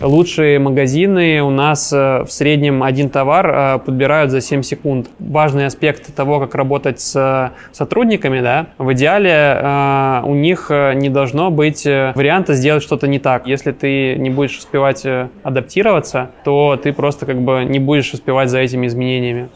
Лучшие магазины у нас э, в среднем один товар э, подбирают за 7 секунд. Важный аспект того, как работать с сотрудниками, да, в идеале э, у них не должно быть варианта сделать что-то не так. Если ты не будешь успевать адаптироваться, то ты просто как бы не будешь успевать за этими изменениями.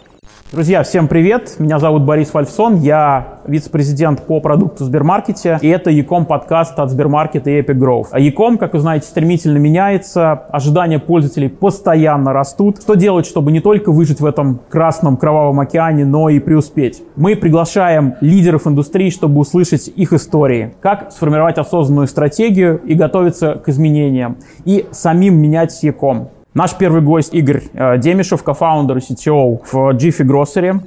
Друзья, всем привет! Меня зовут Борис Вальфсон, я вице-президент по продукту в Сбермаркете, и это Яком подкаст от Сбермаркета и Epic Growth. А Яком, как вы знаете, стремительно меняется, ожидания пользователей постоянно растут. Что делать, чтобы не только выжить в этом красном кровавом океане, но и преуспеть? Мы приглашаем лидеров индустрии, чтобы услышать их истории, как сформировать осознанную стратегию и готовиться к изменениям, и самим менять e-com. Наш первый гость Игорь э, Демишев, co-founder и CPO в Jiffy Grocery.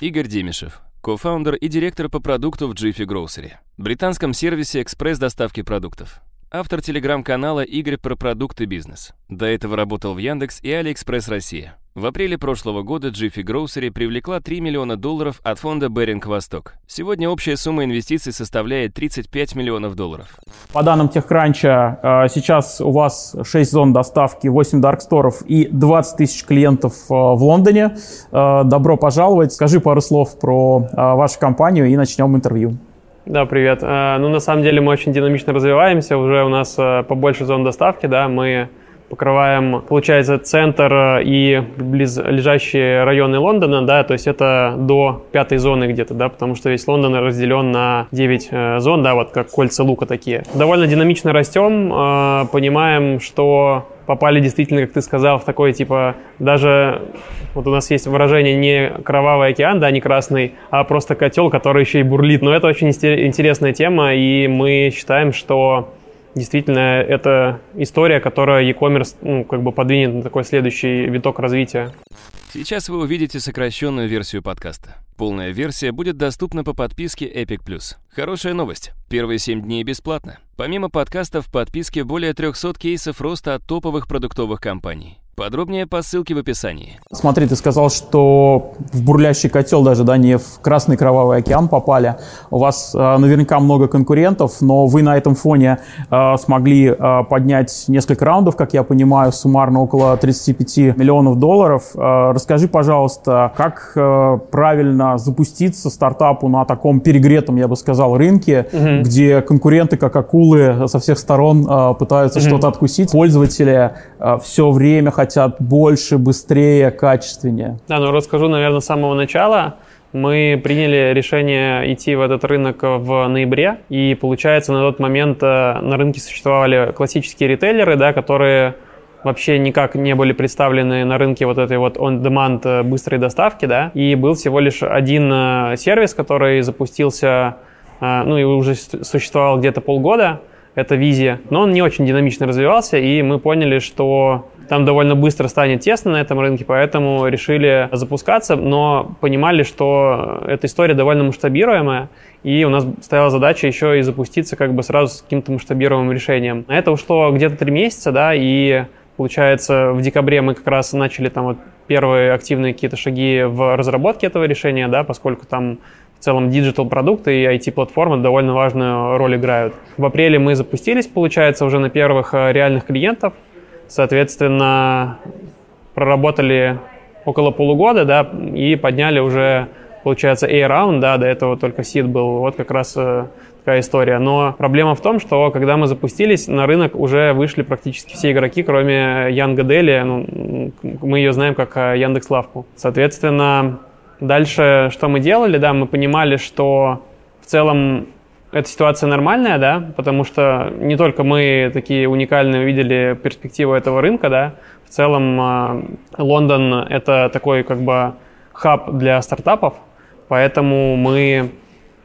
Игорь Демишев, co-founder и директор по продукту в Jiffy Grocery, британском сервисе экспресс-доставки продуктов. Автор телеграм-канала «Игорь про продукты бизнес». До этого работал в Яндекс и Алиэкспресс Россия. В апреле прошлого года Jiffy Grocery привлекла 3 миллиона долларов от фонда Baring Vostok. Сегодня общая сумма инвестиций составляет 35 миллионов долларов. По данным TechCrunch, э, сейчас у вас 6 зон доставки, 8 дарксторов и 20 тысяч клиентов э, в Лондоне. Э, добро пожаловать. Скажи пару слов про вашу компанию и начнем интервью. Да, привет. Ну, на самом деле мы очень динамично развиваемся. Уже у нас побольше зон доставки, да, мы покрываем, получается, центр э, и близлежащие районы Лондона, да, то есть это до пятой зоны где-то, да, потому что весь Лондон разделен на 9 э, зон, да, вот как кольца лука такие. Довольно динамично растем, э, понимаем, что попали действительно, как ты сказал, в такой, типа, даже вот у нас есть выражение не кровавый океан, да, не красный, а просто котел, который еще и бурлит. Но это очень интересная тема, и мы считаем, что действительно это история, которая e-commerce ну, как бы подвинет на такой следующий виток развития. Сейчас вы увидите сокращенную версию подкаста. Полная версия будет доступна по подписке Epic Plus. Хорошая новость. Первые 7 дней бесплатно. Помимо подкастов, в подписке более 300 кейсов роста от топовых продуктовых компаний. Подробнее по ссылке в описании. Смотри, ты сказал, что в бурлящий котел даже, да, не в красный кровавый океан попали. У вас э, наверняка много конкурентов, но вы на этом фоне э, смогли э, поднять несколько раундов, как я понимаю, суммарно около 35 миллионов долларов. Э, расскажи, пожалуйста, как э, правильно запуститься стартапу на таком перегретом, я бы сказал, рынке, угу. где конкуренты, как акулы, со всех сторон э, пытаются угу. что-то откусить. Пользователи э, все время хотят хотят больше, быстрее, качественнее? Да, ну расскажу, наверное, с самого начала. Мы приняли решение идти в этот рынок в ноябре, и получается на тот момент э, на рынке существовали классические ритейлеры, да, которые вообще никак не были представлены на рынке вот этой вот on-demand э, быстрой доставки, да, и был всего лишь один э, сервис, который запустился, ну и уже существовал где-то полгода, это Визия, но он не очень динамично развивался, и мы поняли, что там довольно быстро станет тесно на этом рынке, поэтому решили запускаться, но понимали, что эта история довольно масштабируемая, и у нас стояла задача еще и запуститься как бы сразу с каким-то масштабируемым решением. На это ушло где-то три месяца, да, и получается в декабре мы как раз начали там вот первые активные какие-то шаги в разработке этого решения, да, поскольку там в целом digital продукты и IT-платформы довольно важную роль играют. В апреле мы запустились, получается, уже на первых э, реальных клиентов, Соответственно, проработали около полугода, да, и подняли уже, получается, A-раунд, да, до этого только seed был, вот как раз э, такая история. Но проблема в том, что когда мы запустились, на рынок уже вышли практически все игроки, кроме Yango Deli, ну, мы ее знаем как э, Яндекс Лавку. Соответственно, дальше что мы делали, да, мы понимали, что в целом эта ситуация нормальная, да, потому что не только мы такие уникальные увидели перспективу этого рынка, да, в целом э, Лондон — это такой как бы хаб для стартапов, поэтому мы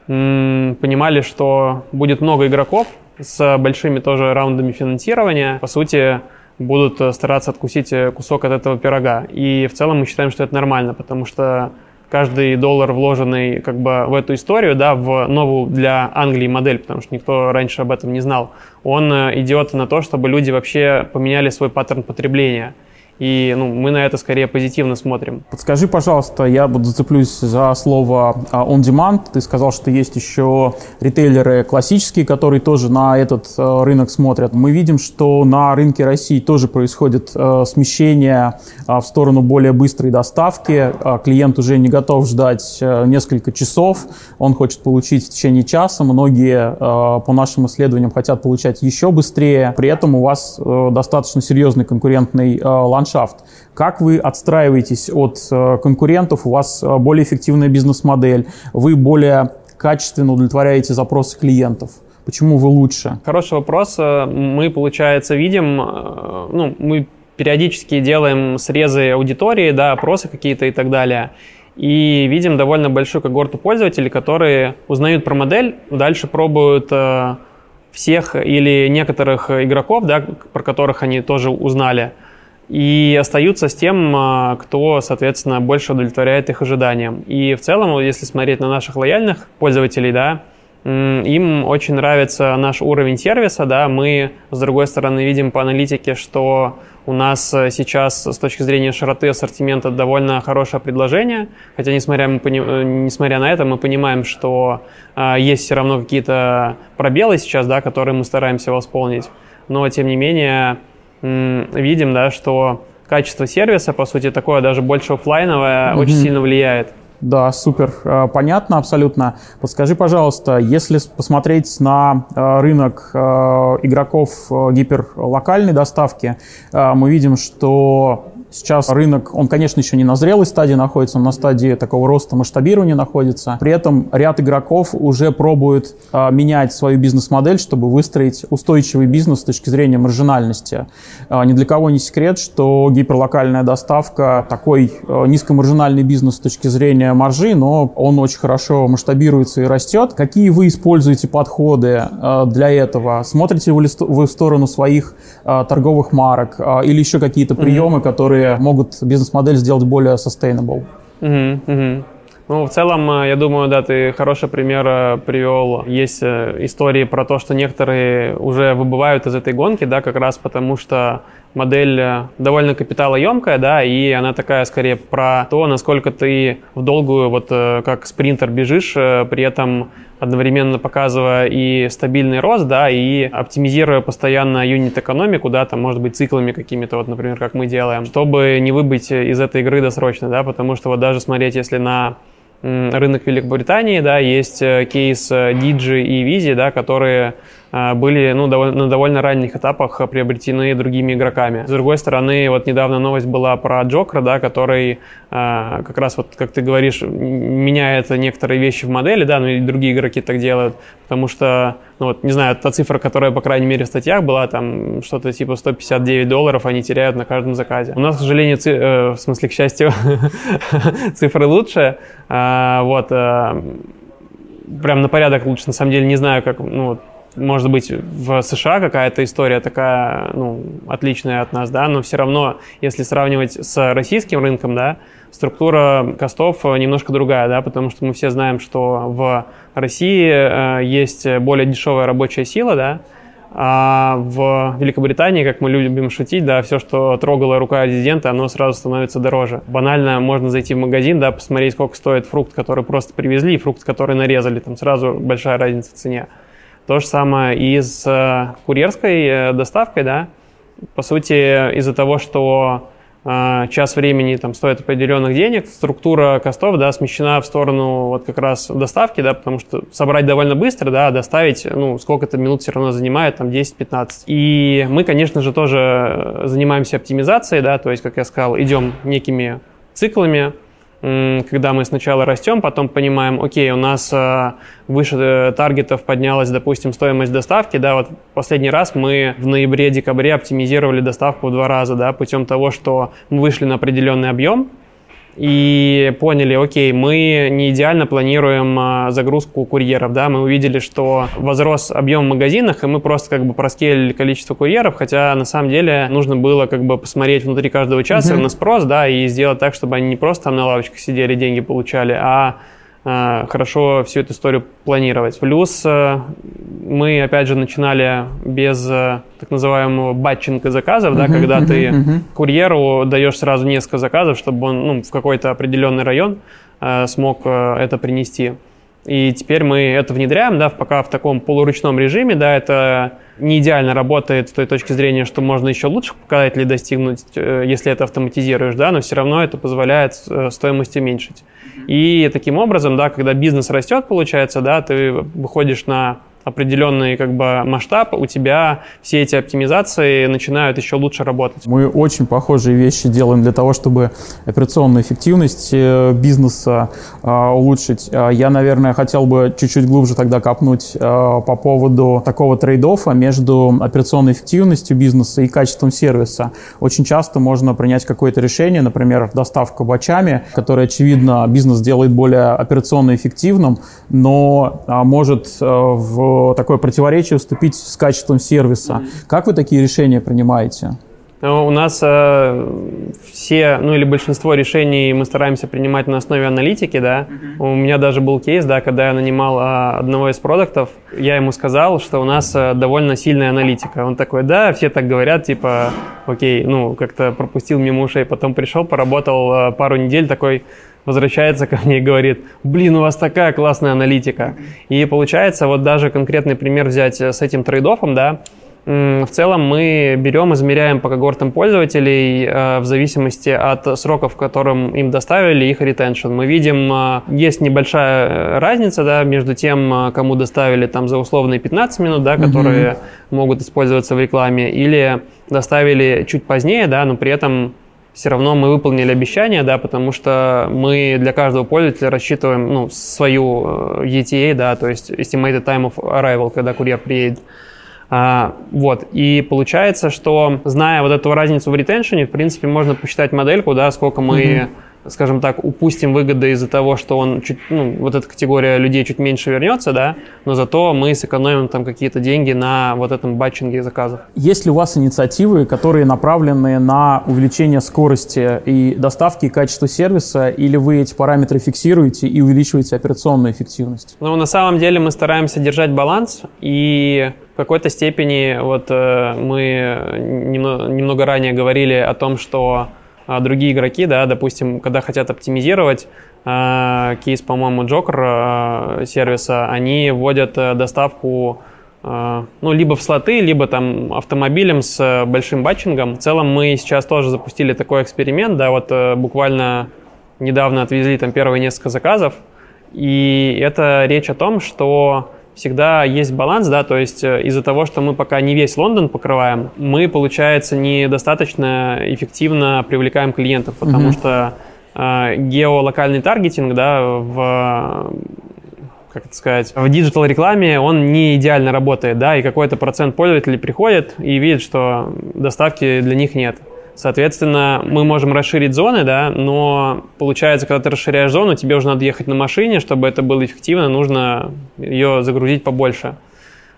понимали, что будет много игроков с большими тоже раундами финансирования. По сути, будут стараться откусить кусок от этого пирога. И в целом мы считаем, что это нормально, потому что каждый доллар, вложенный как бы в эту историю, да, в новую для Англии модель, потому что никто раньше об этом не знал, он э, идет на то, чтобы люди вообще поменяли свой паттерн потребления. И ну, мы на это скорее позитивно смотрим. Подскажи, пожалуйста, я буду зацеплюсь за слово а, on demand. Ты сказал, что есть еще ритейлеры классические, которые тоже на этот а, рынок смотрят. Мы видим, что на рынке России тоже происходит а, смещение в сторону более быстрой доставки. Клиент уже не готов ждать несколько часов, он хочет получить в течение часа. Многие, по нашим исследованиям, хотят получать еще быстрее. При этом у вас достаточно серьезный конкурентный ландшафт ландшафт. Как вы отстраиваетесь от э, конкурентов? У вас э, более эффективная бизнес-модель, вы более качественно удовлетворяете запросы клиентов. Почему вы лучше? Хороший вопрос. Э, мы, получается, видим, ну, мы периодически делаем срезы аудитории, да, опросы какие-то и так далее. И видим довольно большую когорту пользователей, которые узнают про модель, дальше пробуют всех или некоторых игроков, да, про которых они тоже узнали – и остаются с тем, а, кто, соответственно, больше удовлетворяет их ожиданиям. И в целом, если смотреть на наших лояльных пользователей, да, им очень нравится наш уровень сервиса, да, мы, с другой стороны, видим по аналитике, что у нас сейчас с точки зрения широты ассортимента довольно хорошее предложение, хотя несмотря, мы, несмотря на это мы понимаем, что э, есть все равно какие-то пробелы сейчас, да, которые мы стараемся восполнить, но тем не менее видим, да, что качество сервиса, по сути, такое даже больше офлайновое, mm-hmm. очень сильно влияет. Да, супер, э, понятно абсолютно. Подскажи, пожалуйста, если посмотреть на э, рынок э, игроков гиперлокальной доставки, мы видим, что Сейчас рынок, он, конечно, еще не на зрелой стадии находится, он на стадии такого роста масштабирования находится. При этом ряд игроков уже пробует а, менять свою бизнес-модель, чтобы выстроить устойчивый бизнес с точки зрения маржинальности. А, ни для кого не секрет, что гиперлокальная доставка такой а, низкомаржинальный бизнес с точки зрения маржи, но он очень хорошо масштабируется и растет. Какие вы используете подходы а, для этого? Смотрите вы в сторону своих а, торговых марок а, или еще какие-то приемы, mm-hmm. которые которые могут бизнес-модель сделать более sustainable. Угу, угу. Ну, в целом, э, я думаю, да, ты хороший пример э, привел. Есть э, истории про то, что некоторые уже выбывают из этой гонки, да, как раз потому что модель довольно капиталоемкая, да, и она такая скорее про то, насколько ты в долгую, вот как спринтер бежишь, при этом одновременно показывая и стабильный рост, да, и оптимизируя постоянно юнит-экономику, да, там, может быть, циклами какими-то, вот, например, как мы делаем, чтобы не выбыть из этой игры досрочно, да, потому что вот даже смотреть, если на рынок Великобритании, да, есть э, кейс э, и Visi, да, которые э, были ну, довольно, на довольно ранних этапах приобретены другими игроками. С другой стороны, вот недавно новость была про Джокра, да, который как раз, вот, как ты говоришь, меняет некоторые вещи в модели, да, ну и другие игроки так делают, потому что, ну вот, не знаю, та цифра, которая, по крайней мере, в статьях была, там что-то типа 159 долларов они теряют на каждом заказе. У нас, к сожалению, ци- э, в смысле, к счастью, цифры лучше, а, вот, а, прям на порядок лучше, на самом деле, не знаю, как, ну, может быть, в США какая-то история такая, ну, отличная от нас, да, но все равно, если сравнивать с российским рынком, да, структура костов немножко другая, да, потому что мы все знаем, что в России э, есть более дешевая рабочая сила, да, а в Великобритании, как мы любим шутить, да, все, что трогала рука резидента, оно сразу становится дороже. Банально можно зайти в магазин, да, посмотреть, сколько стоит фрукт, который просто привезли, и фрукт, который нарезали, там сразу большая разница в цене. То же самое и с э, курьерской э, доставкой, да. По сути, из-за того, что а, час времени там стоит определенных денег, структура костов, да, смещена в сторону вот как раз доставки, да, потому что собрать довольно быстро, да, доставить, ну, сколько-то минут все равно занимает, там, 10-15. И мы, конечно же, тоже занимаемся оптимизацией, да, то есть, как я сказал, идем некими циклами, когда мы сначала растем, потом понимаем, окей, у нас э, выше э, таргетов поднялась, допустим, стоимость доставки, да, вот последний раз мы в ноябре-декабре оптимизировали доставку в два раза, да, путем того, что мы вышли на определенный объем, и поняли, окей, мы не идеально планируем а, загрузку курьеров, да, мы увидели, что возрос объем в магазинах, и мы просто как бы проскелили количество курьеров, хотя на самом деле нужно было как бы посмотреть внутри каждого часа mm-hmm. на спрос, да, и сделать так, чтобы они не просто там на лавочках сидели, деньги получали, а хорошо всю эту историю планировать. Плюс э, мы, опять же, начинали без э, так называемого батчинга заказов, да, когда ты курьеру даешь сразу несколько заказов, чтобы он ну, в какой-то определенный район э, смог э, это принести. И теперь мы это внедряем, да, пока в таком полуручном режиме, да, это не идеально работает с той точки зрения, что можно еще лучше показателей достигнуть, э, если это автоматизируешь, да, но все равно это позволяет э, стоимость уменьшить. И таким образом, да, когда бизнес растет, получается, да, ты выходишь на определенный как бы масштаб, у тебя все эти оптимизации начинают еще лучше работать. Мы очень похожие вещи делаем для того, чтобы операционную эффективность э, бизнеса а, улучшить. А, я, наверное, хотел бы чуть-чуть глубже тогда копнуть а, по поводу такого trade-off а между операционной эффективностью бизнеса и качеством сервиса. Очень часто можно принять какое-то решение, например, доставка batch ами, которое, очевидно, бизнес делает более операционно эффективным, но может в такое противоречие вступить с качеством сервиса. Mm-hmm. Как вы такие решения принимаете? Ну, у нас э, все, ну или большинство решений мы стараемся принимать на основе аналитики, да. Uh-huh. У меня даже был кейс, да, когда я нанимал э, одного из продуктов, я ему сказал, что у нас э, довольно сильная аналитика. Он такой, да, все так говорят, типа, окей, ну как-то пропустил мимо ушей, потом пришел, поработал э, пару недель, такой, возвращается ко мне и говорит, блин, у вас такая классная аналитика. И получается, вот даже конкретный пример взять с этим трейдофом, да, в целом мы берем, измеряем по когортам пользователей э, в зависимости от сроков, в котором им доставили их ретеншн. Мы видим, э, есть небольшая э, разница да, между тем, кому доставили там за условные 15 минут, да, которые mm могут использоваться в рекламе, или доставили чуть позднее, да, но при этом все равно мы выполнили обещание, да, потому что мы для каждого пользователя рассчитываем ну, свою ETA, да, то есть Estimated Time of Arrival, когда курьер приедет. А, вот, и получается, что зная вот эту разницу в ретеншене, в принципе, можно посчитать модельку, да, сколько мы mm-hmm скажем так, упустим выгоды из-за того, что он чуть, ну, вот эта категория людей чуть меньше вернется, да, но зато мы сэкономим там какие-то деньги на вот этом батчинге заказов. Есть ли у вас инициативы, которые направлены на увеличение скорости и доставки и качества сервиса, или вы эти параметры фиксируете и увеличиваете операционную эффективность? Ну, на самом деле мы стараемся держать баланс, и в какой-то степени вот э, мы немного, немного ранее говорили о том, что а другие игроки, да, допустим, когда хотят оптимизировать, э, кейс, по-моему, Joker э, сервиса, они вводят э, доставку ну, либо в слоты, либо там автомобилем с большим батчингом. В целом мы сейчас тоже запустили такой эксперимент, да, вот буквально недавно отвезли там первые несколько заказов, и это речь о том, что всегда есть баланс, да, то есть э, из-за того, что мы пока не весь Лондон покрываем, мы, получается, недостаточно эффективно привлекаем клиентов, потому mm-hmm. что э, геолокальный таргетинг, да, в как это сказать, в digital рекламе он не идеально работает, да, и какой-то процент пользователей приходит и видит, что доставки для них нет. Соответственно, мы можем расширить зоны, да, но получается, когда ты расширяешь зону, тебе уже надо ехать на машине, чтобы это было эффективно, нужно ее загрузить побольше.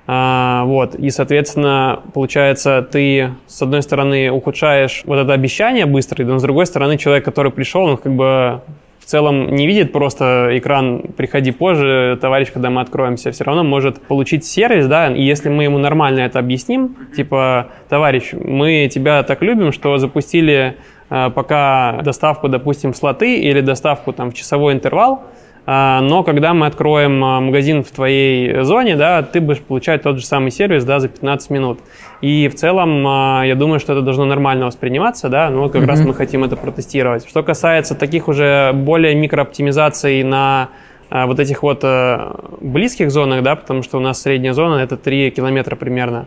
А, вот, и, соответственно, получается, ты, с одной стороны, ухудшаешь вот это обещание быстро, но с другой стороны, человек, который пришел, он как бы в целом не видит просто экран «приходи позже, товарищ, когда мы откроемся», все равно может получить сервис, да, и если мы ему нормально это объясним, типа «товарищ, мы тебя так любим, что запустили э, пока доставку, допустим, в слоты или доставку там в часовой интервал, но когда мы откроем а, магазин в твоей зоне, да, ты будешь получать тот же самый сервис да, за 15 минут. И в целом, а, я думаю, что это должно нормально восприниматься, да, вот как mm-hmm. раз мы хотим это протестировать. Что касается таких уже более микрооптимизаций на вот этих вот близких зонах, да, потому что у нас средняя зона это 3 километра примерно,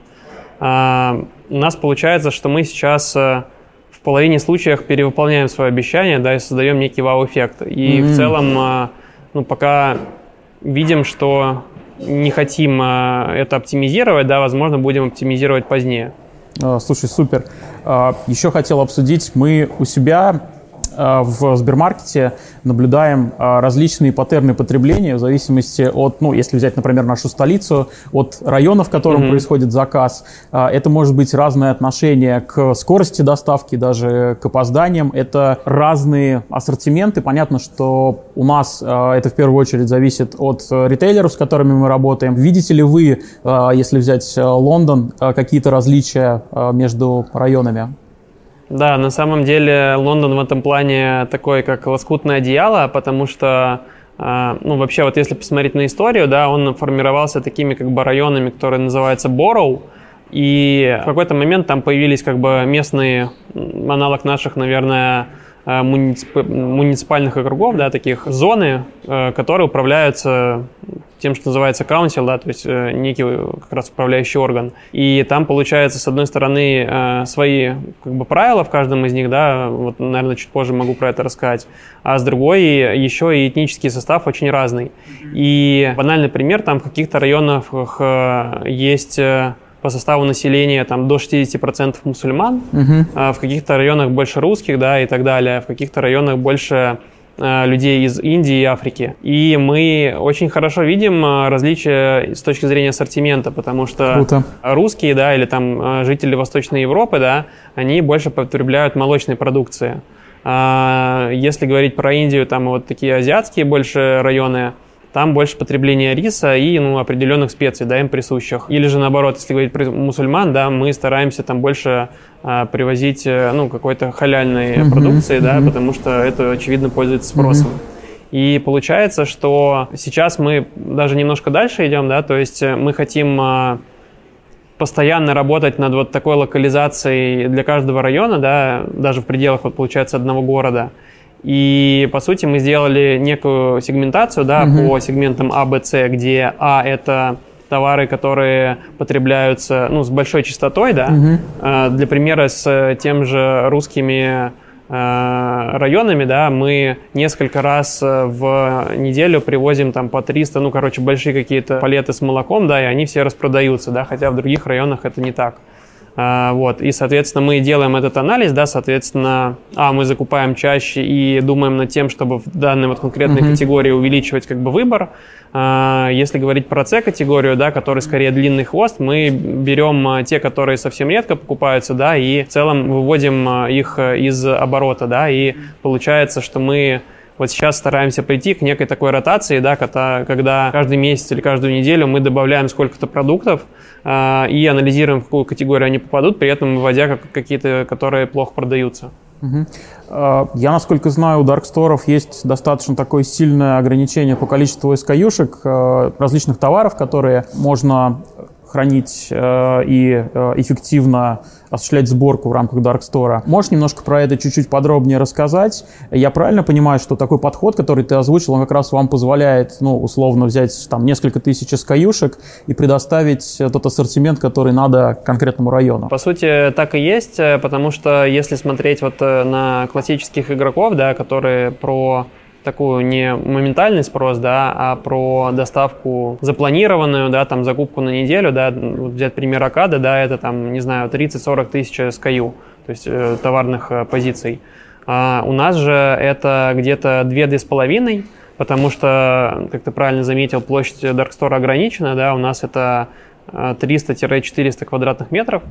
у нас получается, что мы сейчас в половине случаев перевыполняем свое обещание, да, и создаем некий вау-эффект. И mm-hmm. в целом ну, пока видим, что не хотим а, это оптимизировать, да, возможно, будем оптимизировать позднее. А, слушай, супер. А, еще хотел обсудить, мы у себя в Сбермаркете наблюдаем э, различные паттерны потребления в зависимости от, ну, если взять, например, нашу столицу, от района, в котором mm-hmm. происходит заказ. Это может быть разное отношение к скорости доставки, даже к опозданиям. Это разные ассортименты. Понятно, что у нас это в первую очередь зависит от ритейлеров, с которыми мы работаем. Видите ли вы, если взять Лондон, какие-то различия между районами? Да, на самом деле Лондон в этом плане такой, как лоскутное одеяло, потому что а, ну, вообще, вот если посмотреть на историю, да, он формировался такими как бы районами, которые называются Borough, и в какой-то момент там появились как бы местные, аналог наших, наверное, Э, муниципальных округов, да, таких зоны, э, которые управляются тем, что называется council, да, то есть э, некий как раз управляющий орган. И там получается, с одной стороны, свои как бы правила в каждом из них, да, вот, наверное, чуть позже могу про это рассказать, а с другой еще и этнический состав очень разный. И банальный пример, там в каких-то районах есть по составу населения там до 60% мусульман, угу. а в каких-то районах больше русских, да, и так далее, в каких-то районах больше а, людей из Индии и Африки. И мы очень хорошо видим а, различия с точки зрения ассортимента, потому что Круто. русские, да, или там а, жители Восточной Европы, да, они больше потребляют молочной продукции. Если говорить про Индию, там вот такие азиатские больше районы, там больше потребления риса и ну, определенных специй, да, им присущих. Или же наоборот, если говорить про мусульман, да, мы стараемся там больше а, привозить э, ну, какой-то халяльной uh-huh, продукции, да, потому что это, очевидно, пользуется спросом. Uh-huh. И получается, что сейчас мы даже немножко дальше идем, да, то есть э, мы хотим а, постоянно работать над вот такой локализацией для каждого района, да, даже в пределах, вот, получается, одного города – и, по сути, мы сделали некую сегментацию да, угу. по сегментам А, Б, С, где А – это товары, которые потребляются ну, с большой частотой. Да? Угу. Для примера, с тем же русскими э, районами, да, мы несколько раз в неделю привозим там по 300, ну, короче, большие какие-то палеты с молоком, да, и они все распродаются, да, хотя в других районах это не так. А, вот, и, соответственно, мы делаем этот анализ, да, соответственно, а, мы закупаем чаще и думаем над тем, чтобы в данной вот конкретной mm-hmm. категории увеличивать как бы выбор. А, если говорить про С-категорию, да, который скорее длинный хвост, мы берем а, те, которые совсем редко покупаются, да, и в целом выводим их из оборота, да, и получается, что мы вот сейчас стараемся прийти к некой такой ротации, да, когда, когда каждый месяц или каждую неделю мы добавляем сколько-то продуктов э, и анализируем, в какую категорию они попадут, при этом выводя какие-то, которые плохо продаются. Угу. Я, насколько знаю, у дарксторов есть достаточно такое сильное ограничение по количеству SKU-шек а, различных товаров, которые можно хранить э, и э, эффективно осуществлять сборку в рамках Dark Store. Можешь немножко про это чуть-чуть подробнее рассказать? Я правильно понимаю, что такой подход, который ты озвучил, он как раз вам позволяет, ну, условно взять там несколько тысяч SKU-шек и предоставить тот ассортимент, который надо конкретному району? По сути, так и есть, э, потому что если смотреть вот на классических игроков, да, которые про такую не моментальный спрос, да, а про доставку запланированную, да, там закупку на неделю, да, взять пример Акада, да, это там, не знаю, 30-40 тысяч SKU, то есть э, товарных э, позиций. А у нас же это где-то 2-2,5, потому что, как ты правильно заметил, площадь Darkstore ограничена, да, у нас это 300-400 э, квадратных метров,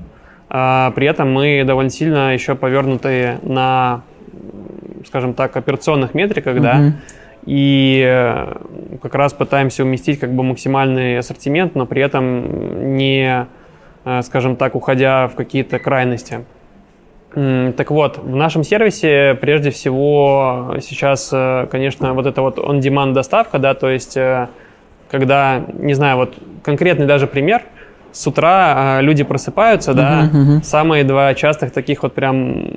а при этом мы довольно сильно еще повернуты на скажем так, операционных метриках, угу. да, и э, как раз пытаемся уместить как бы максимальный ассортимент, но при этом не, э, скажем так, уходя в какие-то крайности. Так вот, в нашем сервисе прежде всего сейчас, э, конечно, вот это вот on-demand доставка, да, то есть когда, не знаю, вот конкретный даже пример, с утра люди просыпаются, uh-huh, да, uh-huh. самые два частых таких вот прям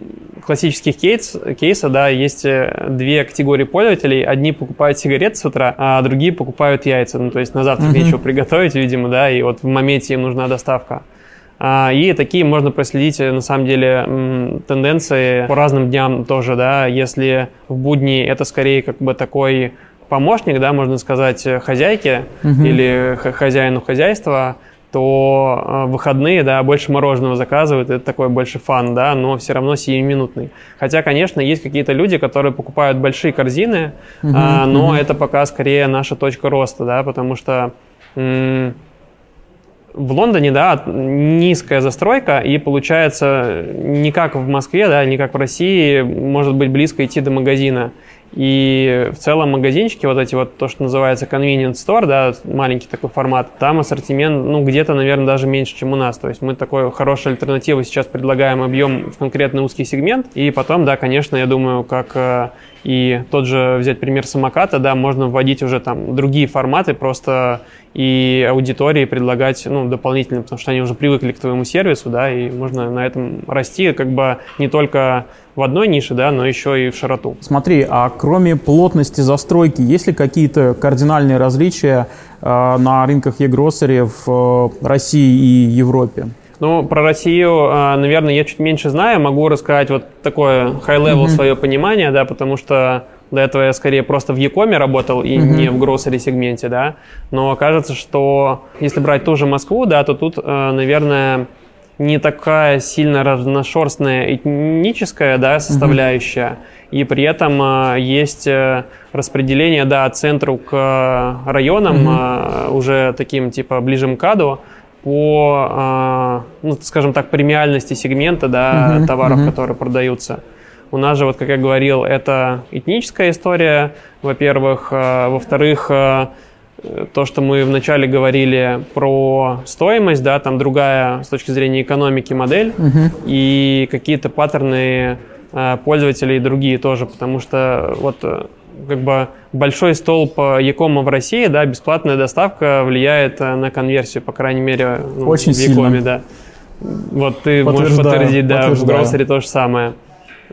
классических кейс, кейса, да, есть э, две категории пользователей. Одни покупают сигареты с утра, а другие покупают яйца. Ну, то есть на завтрак mm-hmm. нечего приготовить, видимо, да, и вот в моменте им нужна доставка. А, и такие можно проследить, э, на самом деле, тенденции по разным дням тоже, да. Если в будни это скорее как бы такой помощник, да, можно сказать, э, хозяйке mm-hmm. или хозяину хозяйства, то э, в выходные, да, больше мороженого заказывают, это такой больше фан, да, но все равно сиюминутный. Хотя, конечно, есть какие-то люди, которые покупают большие корзины, угу, а, но угу. это пока скорее наша точка роста, да, потому что м- в Лондоне, да, низкая застройка, и получается не как в Москве, да, не как в России, может быть близко идти до магазина. И в целом магазинчики, вот эти вот, то, что называется convenience store, да, маленький такой формат, там ассортимент, ну, где-то, наверное, даже меньше, чем у нас. То есть мы такой хорошей альтернативы сейчас предлагаем объем в конкретный узкий сегмент. И потом, да, конечно, я думаю, как э, и тот же взять пример самоката, да, можно вводить уже там другие форматы, просто и аудитории предлагать, ну, дополнительно, потому что они уже привыкли к твоему сервису, да, и можно на этом расти, как бы не только в одной нише, да, но еще и в широту. Смотри, а кроме плотности застройки, есть ли какие-то кардинальные различия э, на рынках e-grocery в э, России и Европе? Ну, про Россию, э, наверное, я чуть меньше знаю. Могу рассказать вот такое high-level mm-hmm. свое понимание, да, потому что до этого я скорее просто в Якоме работал и mm-hmm. не в гроссери сегменте, да. Но кажется, что если брать ту же Москву, да, то тут, э, наверное, не такая сильно разношерстная этническая да, составляющая, mm-hmm. и при этом а, есть э, распределение да, от центру к районам, mm-hmm. а, уже таким типа ближе к МКАДу, по, а, ну, скажем так, премиальности сегмента да, mm-hmm. товаров, mm-hmm. которые продаются. У нас же, вот как я говорил, это этническая история, во-первых. А, во-вторых, а, то, что мы вначале говорили про стоимость, да, там другая с точки зрения экономики модель угу. и какие-то паттерны э, пользователей другие тоже, потому что вот э, как бы большой столб Якома в России, да, бесплатная доставка влияет э, на конверсию, по крайней мере, ну, Очень в Якоме, да. Вот ты можешь подтвердить, да, в Гроссере то же самое.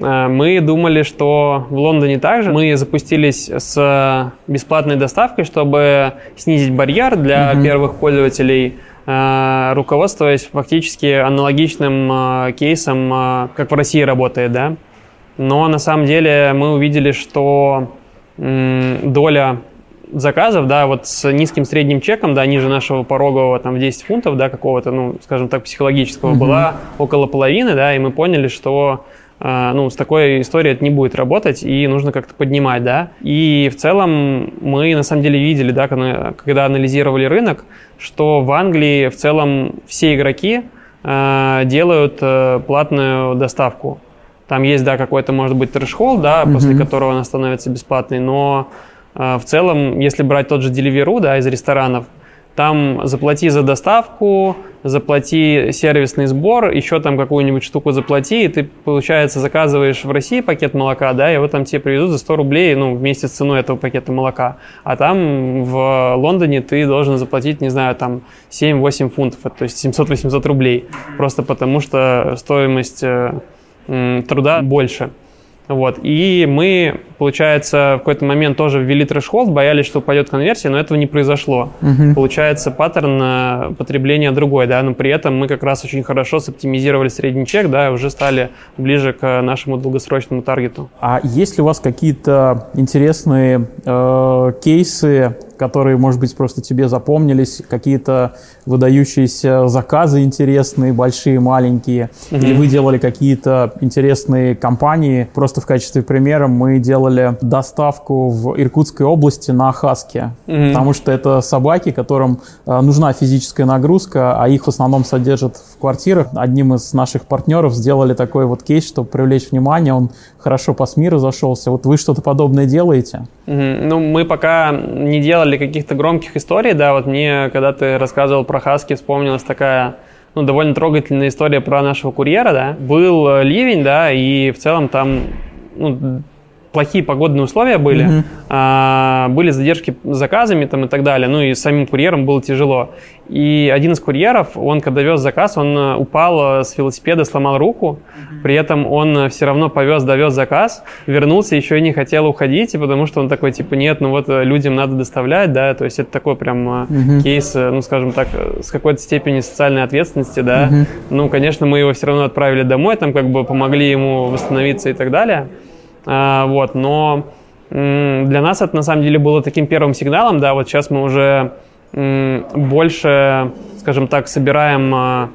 Э, мы думали, что в Лондоне также. Мы запустились с бесплатной доставкой, чтобы снизить барьер для mm-hmm. первых пользователей, э, руководствуясь фактически аналогичным э, кейсом, как в России работает, да. Но на самом деле мы увидели, что доля заказов, да, вот с низким средним чеком, да, ниже нашего порогового, там, в 10 фунтов, да, какого-то, ну, скажем так, психологического, mm-hmm. была около половины, да, и мы поняли, что ну, с такой историей это не будет работать, и нужно как-то поднимать, да. И в целом мы на самом деле видели, да, когда анализировали рынок, что в Англии в целом все игроки э, делают э, платную доставку. Там есть, да, какой-то, может быть, трэш-холл, да, mm-hmm. после которого она становится бесплатной, но э, в целом, если брать тот же Deliveroo, да, из ресторанов, там заплати за доставку, заплати сервисный сбор, еще там какую-нибудь штуку заплати, и ты, получается, заказываешь в России пакет молока, да, и его там тебе привезут за 100 рублей, ну, вместе с ценой этого пакета молока. А там в Лондоне ты должен заплатить, не знаю, там 7-8 фунтов, то есть 700-800 рублей, просто потому что стоимость э, труда больше. Вот. И мы, получается, в какой-то момент тоже ввели threshold, боялись, что упадет конверсия, но этого не произошло. Угу. Получается, паттерн э, потребления другой, да, но при этом мы как раз очень хорошо соптимизировали средний чек, да, и уже стали ближе к нашему долгосрочному target у. А есть ли у вас какие-то интересные э, кейсы которые, может быть, просто тебе запомнились, какие-то выдающиеся заказы интересные, большие, маленькие, mm-hmm. или вы делали какие-то интересные компании. Просто в качестве примера мы делали доставку в Иркутской области на Хаске, mm-hmm. потому что это собаки, которым э, нужна физическая нагрузка, а их в основном содержат в квартирах. Одним из наших партнеров сделали такой вот кейс, чтобы привлечь внимание, он хорошо по СМИ разошелся. Вот вы что-то подобное делаете? Mm-hmm. Ну, мы пока не делали делали каких-то громких историй, да, вот мне, когда ты рассказывал про Хаски, вспомнилась такая ну, довольно трогательная история про нашего курьера, да. Был э, ливень, да, и в целом там ну, плохие погодные условия были, mm-hmm. а, были задержки с заказами там и так далее, ну и самим курьерам было тяжело. И один из курьеров, он когда вез заказ, он э, упал э, с велосипеда, сломал руку, mm-hmm. при этом он э, все равно повез, довез заказ, вернулся, еще и не хотел уходить, потому что он такой, типа, нет, ну вот людям надо доставлять, да, то есть это такой прям mm-hmm. кейс, ну, скажем так, с какой-то степени социальной ответственности, да. Mm-hmm. Ну, конечно, мы его все равно отправили домой, там как бы помогли ему восстановиться и так далее. А, вот, но для нас это на самом деле было таким первым сигналом, да, вот сейчас мы уже больше, скажем так, собираем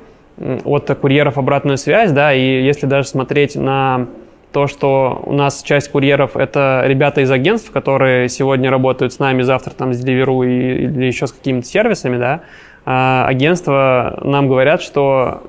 от курьеров обратную связь, да, и если даже смотреть на то, что у нас часть курьеров это ребята из агентств, которые сегодня работают с нами, завтра там с Deliveroo или еще с какими-то сервисами, да, а агентства нам говорят, что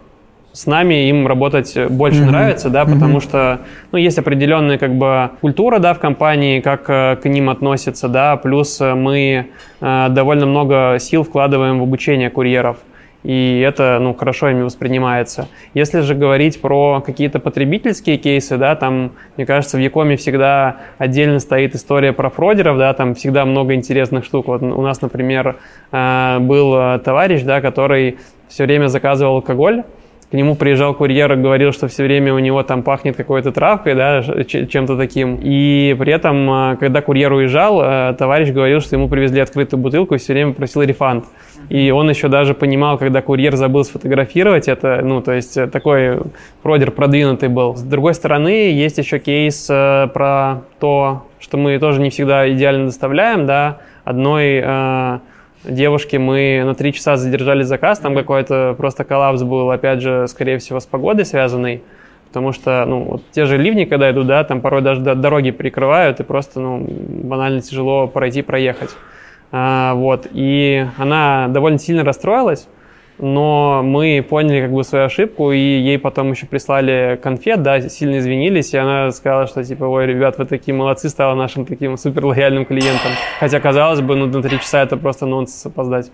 с нами им работать больше mm-hmm. нравится, да, потому mm-hmm. что, ну, есть определенная как бы культура, да, в компании, как э, к ним относятся, да, плюс мы э, довольно много сил вкладываем в обучение курьеров и это ну, хорошо ими воспринимается. Если же говорить про какие-то потребительские кейсы, да, там, мне кажется, в Якоме всегда отдельно стоит история про фродеров, да, там всегда много интересных штук. Вот у нас, например, э, был товарищ, да, который все время заказывал алкоголь, к нему приезжал курьер и говорил, что все время у него там пахнет какой-то травкой, да, чем-то таким. И при этом, а, когда курьер уезжал, а, товарищ говорил, что ему привезли открытую бутылку и все время просил рефанд. И он еще даже понимал, когда курьер забыл сфотографировать это, ну, то есть э, такой продер продвинутый был. С другой стороны, есть еще кейс э, про то, что мы тоже не всегда идеально доставляем, да, одной девушке мы на три часа задержали заказ, там какой-то просто коллапс был, опять же, скорее всего, с погодой связанный, потому что, ну, вот те же ливни, когда идут, да, там порой даже дороги прикрывают, и просто, ну, банально тяжело пройти, проехать. А, вот, и она довольно сильно расстроилась, но мы поняли как бы свою ошибку, и ей потом еще прислали конфет, да, сильно извинились, и она сказала, что типа, ой, ребят, вы такие молодцы, стала нашим таким супер лояльным клиентом. Хотя, казалось бы, ну, на три часа это просто нонсенс опоздать.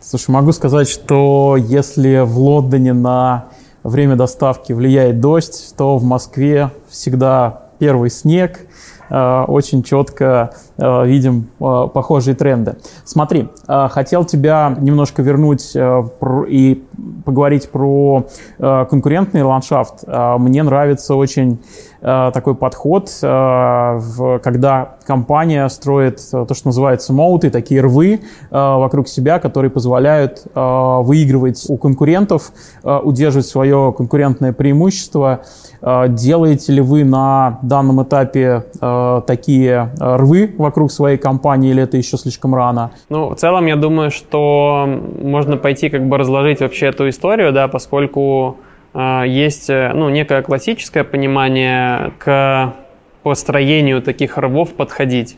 Слушай, могу сказать, что если в Лондоне на время доставки влияет дождь, то в Москве всегда первый снег, Э, очень четко видим э, похожие тренды. Смотри, хотел тебя немножко вернуть и поговорить про конкурентный ландшафт. Мне нравится очень такой подход, когда компания строит то, что называется моуты, такие рвы вокруг себя, которые позволяют выигрывать у конкурентов, удерживать свое конкурентное преимущество. Делаете ли вы на данном этапе Э, такие э, рвы вокруг своей компании, или это еще слишком рано? Ну, в целом, я думаю, что можно пойти как бы разложить вообще эту историю, да, поскольку э, есть, ну, некое классическое понимание к построению таких рвов подходить.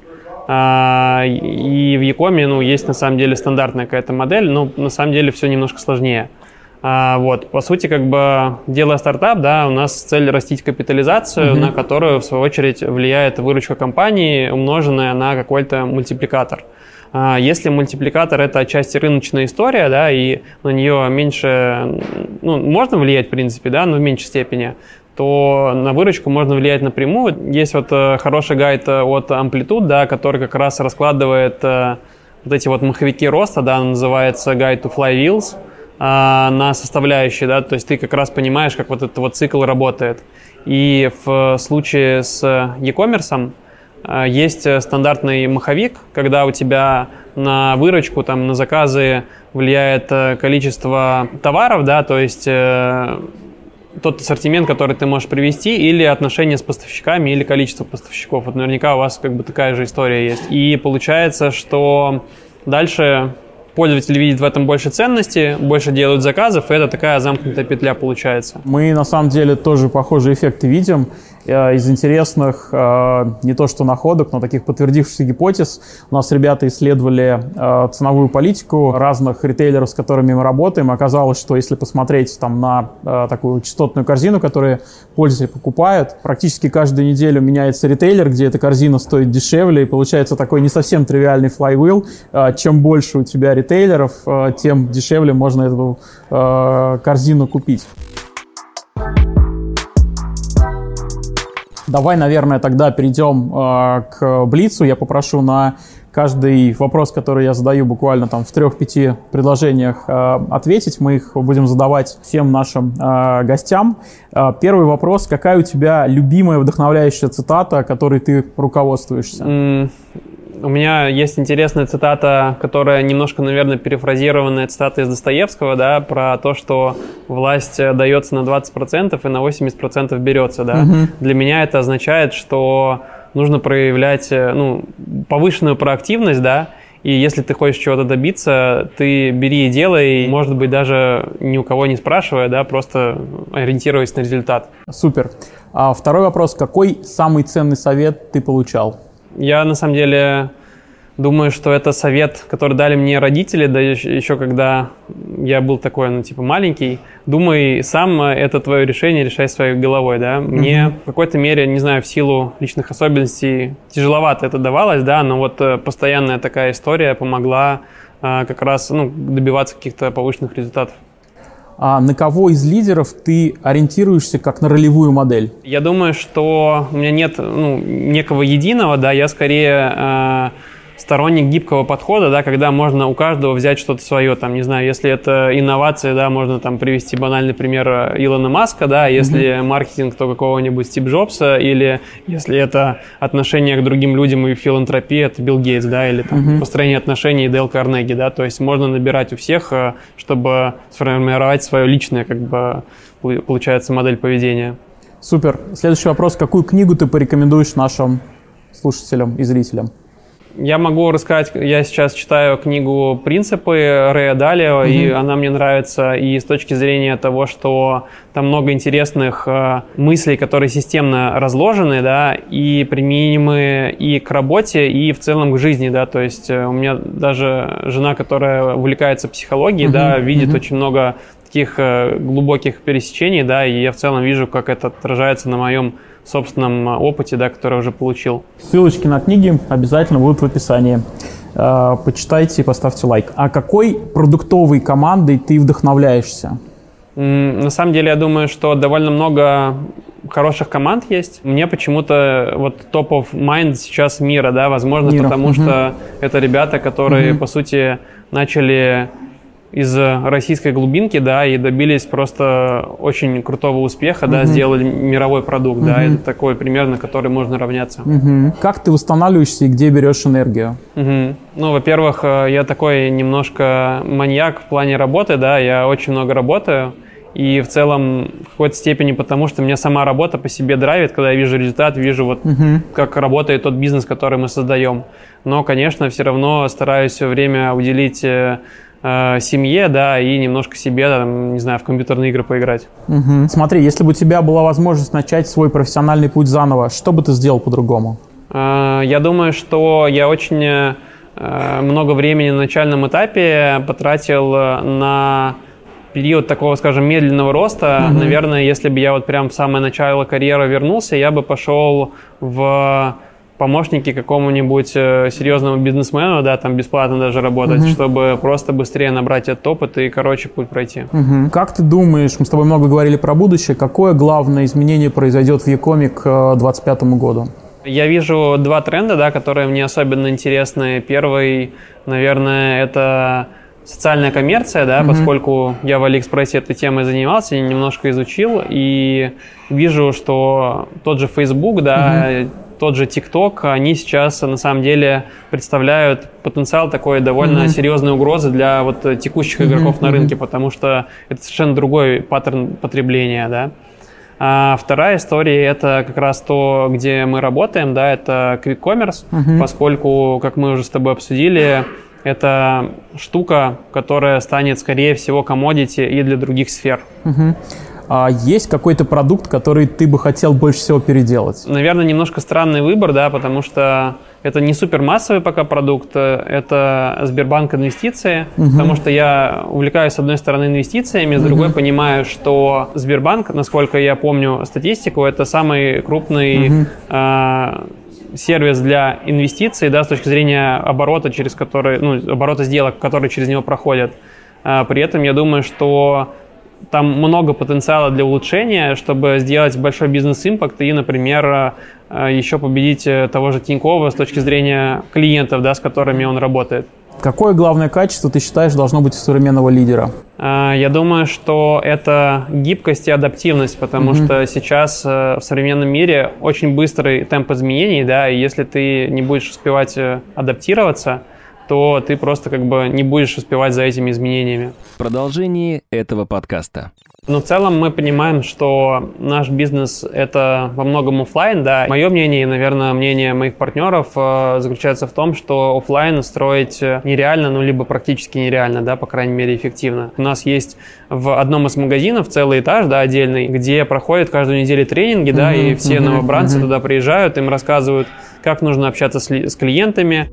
Uh, и в Якоме, ну, есть на самом деле стандартная какая-то модель, но на самом деле все немножко сложнее. А, вот, по сути, как бы делая стартап, да, у нас цель растить капитализацию, mm-hmm. на которую, в свою очередь, влияет выручка компании, умноженная на какой-то мультипликатор. А, если мультипликатор это отчасти рыночная история, да, и на нее меньше, ну, можно влиять, в принципе, да, но в меньшей степени, то на выручку можно влиять напрямую. Есть вот э, хороший гайд э, от Amplitude, да, который как раз раскладывает э, вот эти вот маховики роста, да, называется Guide to Flywheels. А, на составляющие, да, то есть ты как раз понимаешь, как вот этот вот цикл работает. И в случае с e-commerce а, есть стандартный маховик, когда у тебя на выручку, там, на заказы влияет э, количество товаров, да, то есть э, тот ассортимент, который ты можешь привести, или отношения с поставщиками, или количество поставщиков. Вот наверняка у вас как бы такая же история есть. И получается, что дальше пользователь видит в этом больше ценности, больше делают заказов, и это такая замкнутая петля получается. Мы на самом деле тоже похожие эффекты видим. Э, из интересных э, не то что находок, но таких подтвердившихся гипотез. У нас ребята исследовали э, ценовую политику разных ритейлеров, с которыми мы работаем. Оказалось, что если посмотреть там на такую частотную корзину, которую пользователи покупают, практически каждую неделю меняется ритейлер, где эта корзина стоит дешевле, и получается такой не совсем тривиальный флайвил. Чем больше у тебя ритейлеров, тем дешевле можно эту корзину купить. Давай, наверное, тогда перейдем э, к Блицу. Я попрошу на каждый вопрос, который я задаю буквально там в трех-пяти предложениях э, ответить. Мы их будем задавать всем нашим э, гостям. Э, первый вопрос. Какая у тебя любимая вдохновляющая цитата, которой ты руководствуешься? Mm, у меня есть интересная цитата, которая немножко, наверное, перефразированная цитата из Достоевского, да, про то, что власть дается на 20% и на 80% берется, да. Угу. Для меня это означает, что нужно проявлять, ну, повышенную проактивность, да, И если ты хочешь чего-то добиться, ты бери и делай, может быть, даже ни у кого не спрашивая, да, просто ориентируясь на результат. Супер. А второй вопрос. Какой самый ценный совет ты получал? Я, на самом деле, Думаю, что это совет, который дали мне родители, да еще когда я был такой, ну, типа, маленький. Думай сам, это твое решение, решай своей головой, да. Мне mm-hmm. в какой-то мере, не знаю, в силу личных особенностей тяжеловато это давалось, да, но вот э, постоянная такая история помогла а, как раз, ну, добиваться каких-то повышенных результатов. А на кого из лидеров ты ориентируешься как на ролевую модель? Я думаю, что у меня нет ну, некого единого, да, я скорее э, сторонник гибкого подхода, да, когда можно у каждого взять что-то свое, там, не знаю, если это инновация, да, можно там привести банальный пример э, Илона Маска, да, если mm-hmm. маркетинг, то какого-нибудь Стив Джобса, или если это отношение к другим людям и филантропия, это Билл Гейтс, да, или там mm-hmm. построение отношений Дэл Карнеги, да, то есть можно набирать у всех, э, чтобы сформировать свое личное, как бы, получается, модель поведения. Супер. Следующий вопрос. Какую книгу ты порекомендуешь нашим слушателям и зрителям? Я могу рассказать, я сейчас читаю книгу «Принципы» Рэя Далио, mm-hmm. и она мне нравится и с точки зрения того, что там много интересных э, мыслей, которые системно разложены, да, и применимы и к работе, и в целом к жизни, да, то есть э, у меня даже жена, которая увлекается психологией, mm-hmm. да, видит mm-hmm. очень много таких э, глубоких пересечений, да, и я в целом вижу, как это отражается на моем собственном а, опыте, да, который уже получил. Ссылочки на книги обязательно будут в описании. А, почитайте и поставьте лайк. А какой продуктовой командой ты вдохновляешься? На самом деле, я думаю, что довольно много хороших команд есть. Мне почему-то вот топ of mind сейчас мира, да, возможно, мира. потому угу. что это ребята, которые, угу. по сути, начали из российской глубинки, да, и добились просто очень крутого успеха, угу. да, сделали мировой продукт, угу. да, это такой пример, на который можно равняться. Угу. Как ты восстанавливаешься и где берешь энергию? Угу. Ну, во-первых, э, я такой немножко маньяк в плане работы, да, я очень много работаю, и в целом в какой-то степени потому, что меня сама работа по себе драйвит, когда я вижу результат, вижу вот угу. как работает тот бизнес, который мы создаем. Но, конечно, все равно стараюсь все время уделить э, семье, да, и немножко себе, там, не знаю, в компьютерные игры поиграть. Угу. Смотри, если бы у тебя была возможность начать свой профессиональный путь заново, что бы ты сделал по-другому? Э, я думаю, что я очень э, много времени на начальном этапе потратил на период такого, скажем, медленного роста. Угу. Наверное, если бы я вот прям в самое начало карьеры вернулся, я бы пошел в помощники какому-нибудь э, серьезному бизнесмену, да, там бесплатно даже работать, угу. чтобы просто быстрее набрать этот опыт и, короче, путь пройти. Угу. Как ты думаешь, мы с тобой много говорили про будущее, какое главное изменение произойдет в e-com е к 2025 году? Я вижу два тренда, да, которые мне особенно интересны. Первый, наверное, это социальная коммерция, да, mm поскольку я в Алиэкспрессе этой темой занимался, немножко изучил, и вижу, что тот же Facebook, да, mm тот же TikTok, они сейчас на самом деле представляют потенциал такой довольно mm-hmm. серьезной угрозы для вот текущих игроков mm-hmm. на рынке, потому что это совершенно другой паттерн потребления, да. А вторая история это как раз то, где мы работаем, да, это Quick Commerce, mm-hmm. поскольку, как мы уже с тобой обсудили, это штука, которая станет, скорее всего, комодити и для других сфер. Угу. А есть какой-то продукт, который ты бы хотел больше всего переделать? Наверное, немножко странный выбор, да, потому что это не супер массовый пока продукт, это Сбербанк инвестиции, угу. потому что я увлекаюсь, с одной стороны, инвестициями, с другой угу. понимаю, что Сбербанк, насколько я помню статистику, это самый крупный угу. э, сервис для инвестиций, да, с точки зрения оборота, через который, ну, оборота сделок, которые через него проходят. Э, при этом я думаю, что там много потенциала для улучшения, чтобы сделать большой бизнес-импакт и, например, э, еще победить э, того же Тинькова с точки зрения клиентов, да, с которыми он работает. Какое главное качество ты считаешь должно быть у современного лидера? Э, я думаю, что это гибкость и адаптивность, потому mm-hmm. что сейчас в современном мире очень быстрый темп изменений, да, и если ты не будешь успевать адаптироваться, то ты просто как бы не будешь успевать за этими изменениями. В продолжении этого подкаста. Но в целом мы понимаем, что наш бизнес — это во многом офлайн, да. Мое мнение и, наверное, мнение моих партнеров э, заключается в том, что офлайн строить нереально, ну, либо практически нереально, да, по крайней мере, эффективно. У нас есть в одном из магазинов целый этаж, да, отдельный, где проходят каждую неделю тренинги, да, и все новобранцы туда приезжают, им рассказывают, как нужно общаться с, с клиентами,